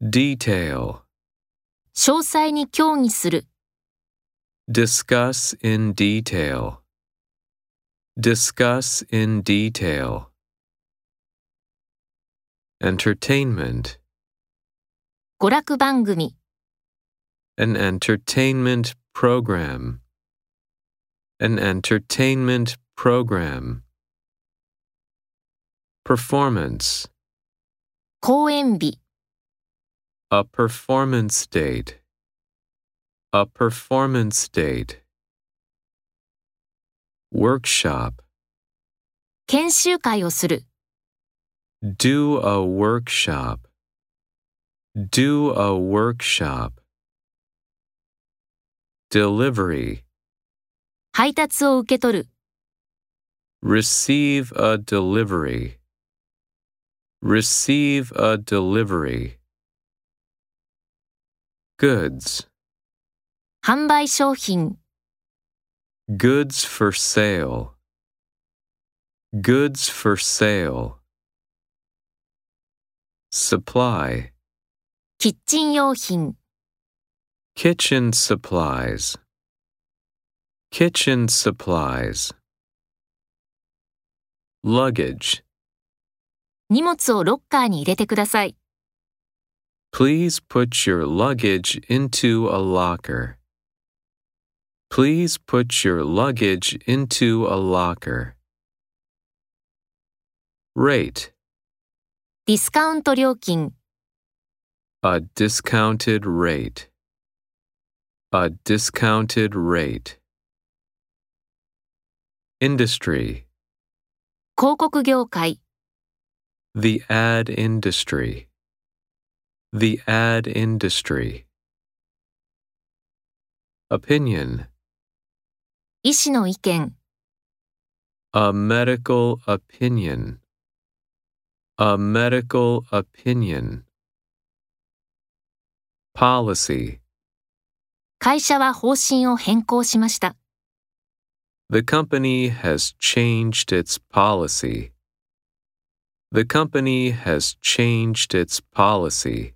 Detail. 詳細に協議する、 Discuss in detail. Discuss in detail. Entertainment. 娯楽番組、 An entertainment program. An entertainment program. Performance. 公演日、 A performance date. A performance date. Workshop. 研修会をする、 Do a workshop. Do a workshop. Delivery. 配達を受け取る、 Receive a delivery. Receive a delivery. Goods. 販売商品、Goods for sale. Goods for sale. Supply. キッチン用品、Kitchen supplies. Kitchen supplies. Luggage. 荷物をロッカーに入れてください。Please put your luggage into a locker. Please put your luggage into a locker. Rate. ディスカウント料金、 A discounted rate. A discounted rate. Industry. 広告業界、 The ad industry. The ad industry. Opinion. 医師の意見、 A medical opinion. A medical opinion. Policy. 会社は方針を変更しました。 The company has changed its policy. The company has changed its policy.